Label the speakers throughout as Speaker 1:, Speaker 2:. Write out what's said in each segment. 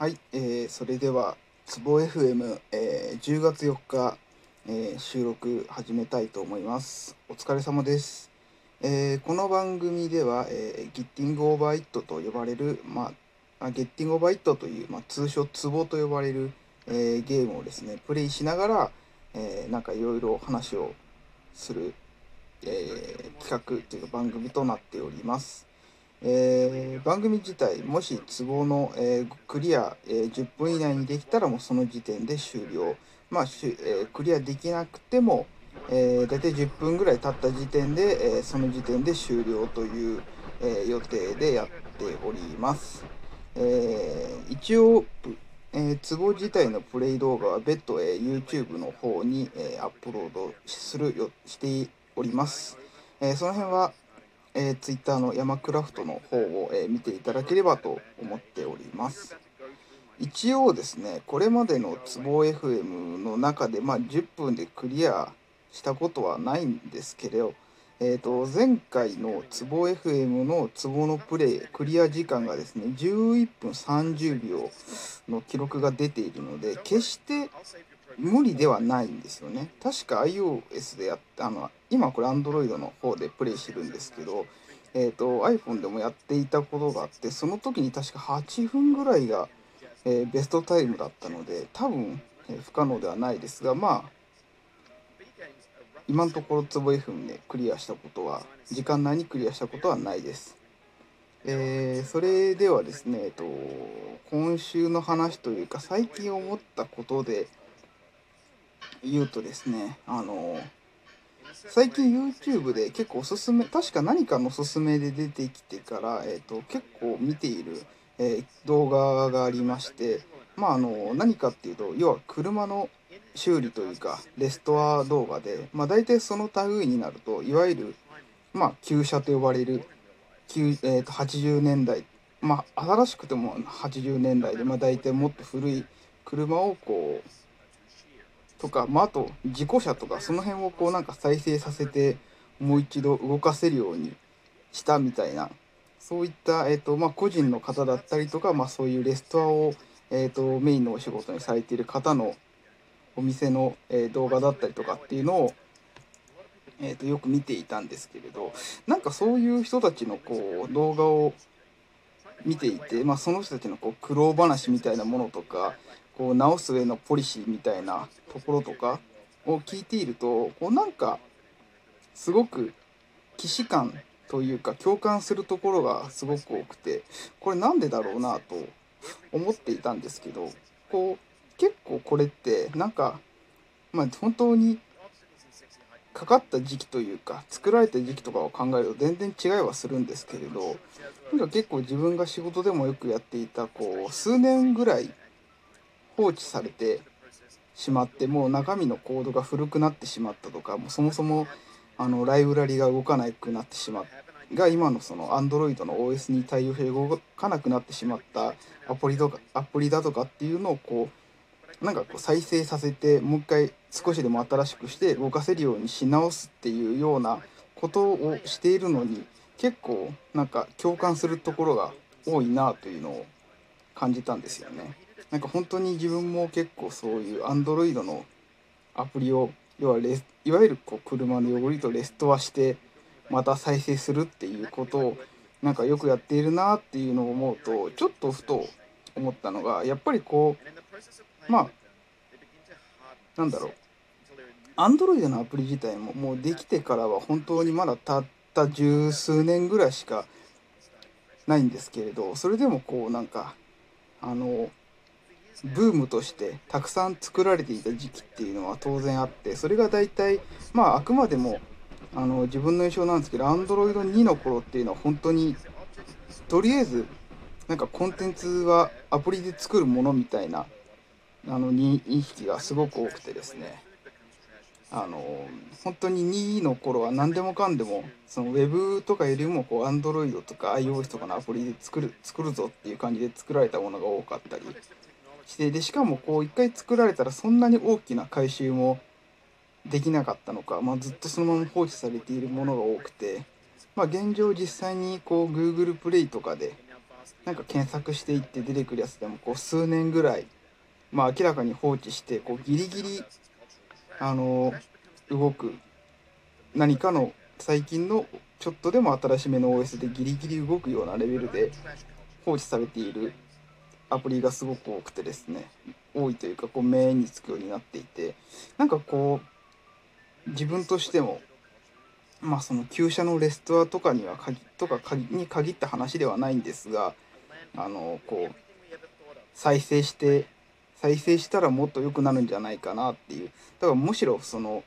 Speaker 1: はい、えー、それでは、つぼ FM、えー、10月4日、えー収録始めたいと思います。お疲れ様です。えーこの番組では、えー、ゲッティングオーバーイットと呼ばれる、ま、あゲッティングオーバーイットという、まあ、通称ツボと呼ばれる、えーゲームをですね、プレイしながら、えーなんかいろいろ話をする、えー企画というか番組となっております。えー番組自体もし都合の、えークリア、えー10分以内にできたらもうその時点で終了。まあ、しえクリアできなくても、え、大体10分ぐらい経った時点で、えその時点で終了という、え予定でやっております、え一応えー、ツボ自体のプレイ動画は別途、えー YouTube の方に、えーアップロードするよしております、えーその辺はえー、Twitter の山クラフトの方を、えー見ていただければと思っております。一応ですね、これまでのツボ FM の中で、まあ、10分でクリアしたことはないんですけれど、えー、と前回のツボ FM のツボのプレイクリア時間がですね11分30秒の記録が出ているので決して無理ではないんですよね。確か iOS でやって、あの、今これ Android の方でプレイしてるんですけど、えっ、と、iPhone でもやっていたことがあって、その時に確か8分ぐらいが、えーベストタイムだったので、多分、えー不可能ではないですが、まあ、今のところツボ F でクリアしたことは、時間内にクリアしたことはないです。えーそれではですね、えっと、今週の話というか、最近思ったことで言うとですね、あの、最近 YouTube で結構おすすめ、確か何かのおすすめで出てきてから、えっと、結構見ている、えー動画がありまして、まあ、あの、何かっていうと、要は車の修理というか、レストア動画で、まあ、大体その類になると、いわゆる、まあ、旧車と呼ばれる、えー、と80年代、まあ、新しくても80年代で、まあ、大体もっと古い車をこう、とか、まあ、あと事故車とかその辺をこうなんか再生させてもう一度動かせるようにしたみたいなそういった、えーとまあ、個人の方だったりとか、まあ、そういうレストアを、えー、とメインのお仕事にされている方のお店の、え動画だったりとかっていうのを、えー、とよく見ていたんですけれどなんかそういう人たちのこう動画を見ていて、まあ、その人たちのこう苦労話みたいなものとかこう直す上のポリシーみたいなところとかを聞いているとこうなんかすごく既視感というか共感するところがすごく多くてこれなんでだろうなと思っていたんですけどこう結構これってなんかまあ本当にかかった時期というか作られた時期とかを考えると全然違いはするんですけれどなんか結構自分が仕事でもよくやっていたこう数年ぐらい放置されてしまってもう中身のコードが古くなってしまったとかもうそもそもあのライブラリが動かなくなってしまうが今のその Android の OS に対応して動かなくなってしまったアプリとかアプリだとかっていうのをこうなんかこう再生させてもう一回少しでも新しくして動かせるようにし直すっていうようなことをしているのに結構なんか共感するところが多いなというのを感じたんですよね。なんか本当に自分も結構そういう Android のアプリを要はレいわゆるこう車の汚れとレストアしてまた再生するっていうことをなんかよくやっているなっていうのを思うとちょっとふと思ったのがやっぱりこうまあなんだろう。Android のアプリ自体ももうできてからは本当にまだたった十数年ぐらいしかないんですけれどそれでもこうなんかあのブームとしてたくさん作られていた時期っていうのは当然あってそれが大体まああくまでもあの自分の印象なんですけど Android2 の頃っていうのは本当にとりあえずなんかコンテンツはアプリで作るものみたいなあの認識がすごく多くてですね。あの本当に2位の頃は何でもかんでもそのウェブとかよりもこう Android とか iOS とかのアプリで作る作るぞっていう感じで作られたものが多かったりしてでしかもこう一回作られたらそんなに大きな回収もできなかったのか、まあ、ずっとそのまま放置されているものが多くて、まあ、現状実際にこう Google プレイとかでなんか検索していって出てくるやつでもこう数年ぐらい、まあ、明らかに放置してこうギリギリあの動く何かの最近のちょっとでも新しめの OS でギリギリ動くようなレベルで放置されているアプリがすごく多くてですね多いというかこう目につくようになっていてなんかこう自分としてもまあその旧車のレストアとかには限とかに限った話ではないんですがあのこう再生して再生したらもっと良くなるんじゃないかなっていうだからむしろその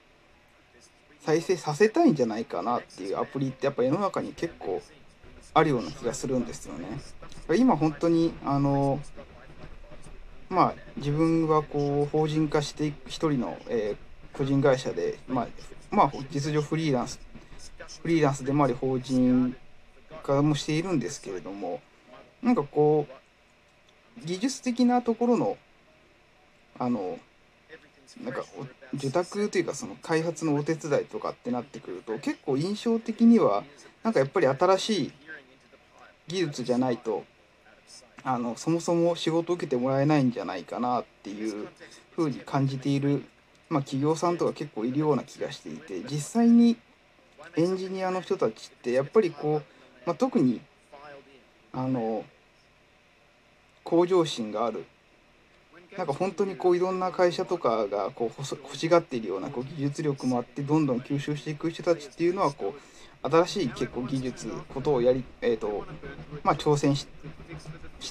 Speaker 1: 再生させたいんじゃないかなっていうアプリってやっぱ世の中に結構あるような気がするんですよね。今本当にあのまあ自分はこう法人化して一人の、えー、個人会社で、まあ、まあ実情フリーランスフリーランスでもあり法人化もしているんですけれどもなんかこう技術的なところのあのなんか受託というかその開発のお手伝いとかってなってくると結構印象的にはなんかやっぱり新しい技術じゃないとあのそもそも仕事を受けてもらえないんじゃないかなっていうふうに感じている、まあ、企業さんとか結構いるような気がしていて実際にエンジニアの人たちってやっぱりこう、まあ、特にあの向上心があるなんか本当にこういろんな会社とかがこう欲しがっているようなこう技術力もあってどんどん吸収していく人たちっていうのはこう新しい結構技術ことをやり、えーとまあ、挑戦し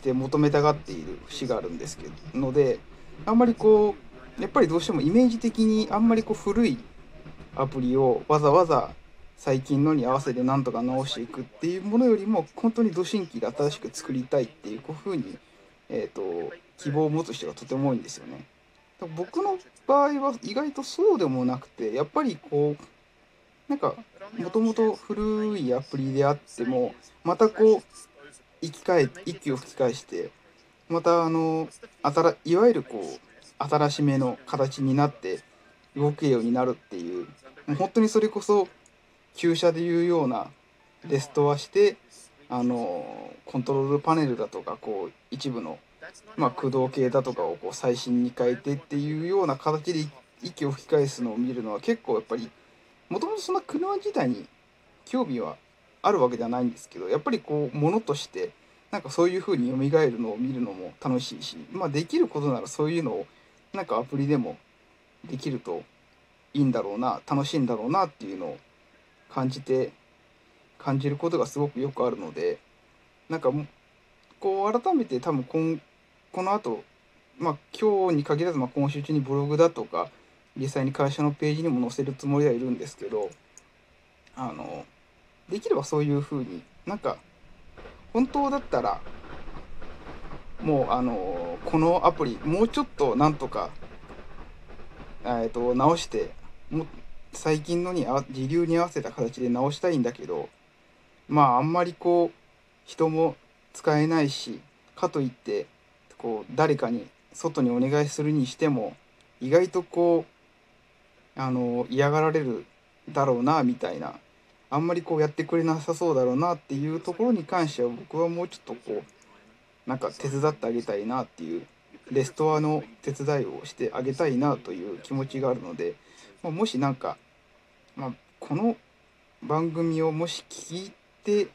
Speaker 1: て求めたがっている節があるんですけどのであんまりこうやっぱりどうしてもイメージ的にあんまりこう古いアプリをわざわざ最近のに合わせてなんとか直していくっていうものよりも本当にド新規で新しく作りたいっていうこういうふうに、えーと、希望を持つ人がとても多いんですよね。僕の場合は意外とそうでもなくてやっぱりこうなんかもともと古いアプリであってもまたこう生き返息を吹き返してまたあの新いわゆるこう新しめの形になって動けるようになるっていう本当にそれこそ旧車でいうようなレストアしてあのコントロールパネルだとかこう一部の、まあ、駆動系だとかをこう最新に変えてっていうような形で息を吹き返すのを見るのは結構やっぱりもともとそんな車自体に興味はあるわけではないんですけどやっぱりこうものとしてなんかそういう風に蘇るのを見るのも楽しいしまあできることならそういうのをなんかアプリでもできるといいんだろうな楽しいんだろうなっていうのを感じて感じることがすごくよくあるのでなんかこう改めて多分こんこの後まあ今日に限らずまあ今週中にブログだとか実際に会社のページにも載せるつもりはいるんですけどあのできればそういうふうになんか本当だったらもうあのこのアプリもうちょっとなんとかえっと直しても最近のに時流に合わせた形で直したいんだけどまああんまりこう人も使えないしかといってこう誰かに外にお願いするにしても意外とこうあの嫌がられるだろうなみたいな。あんまりこうやってくれなさそうだろうなっていうところに関しては僕はもうちょっとこうなんか手伝ってあげたいなっていうレストアの手伝いをしてあげたいなという気持ちがあるのでまあ、もしなんか、まあ、この番組をもし聞いて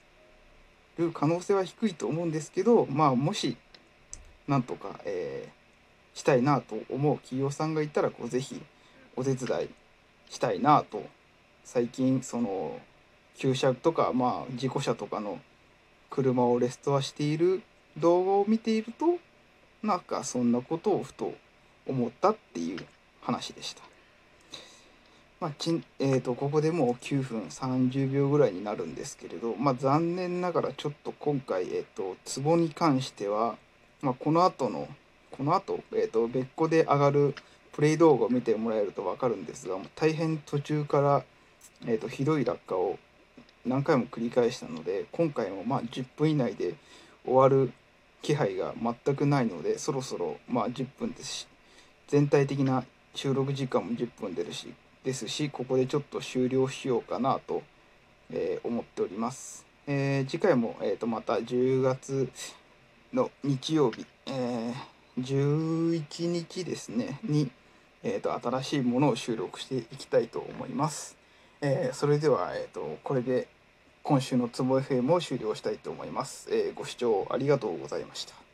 Speaker 1: る可能性は低いと思うんですけど、まあ、もしなんとか、えー、したいなと思う企業さんがいたらこうぜひお手伝いしたいなと最近その旧車とか、まあ、事故車とかの車をレストアしている動画を見ているとなんかそんなことをふと思ったっていう話でした。まあちえーと、ここでもう9分30秒ぐらいになるんですけれど、まあ、残念ながらちょっと今回、えーと、ツボに関しては、まあ、この後のこの後、えーと、別個で上がるプレイ動画を見てもらえると分かるんですが大変途中から、えー、とひどい落下を何回も繰り返したので今回もまあ10分以内で終わる気配が全くないのでそろそろまあ10分ですし全体的な収録時間も10分出るしですしここでちょっと終了しようかなと、えー、思っております、えー、次回も、えー、とまた10月の日曜日、えー、11日ですねに、えーと、新しいものを収録していきたいと思います。えー、それでは、えーと、これで今週のつぼ FM を終了したいと思います。えー、ご視聴ありがとうございました。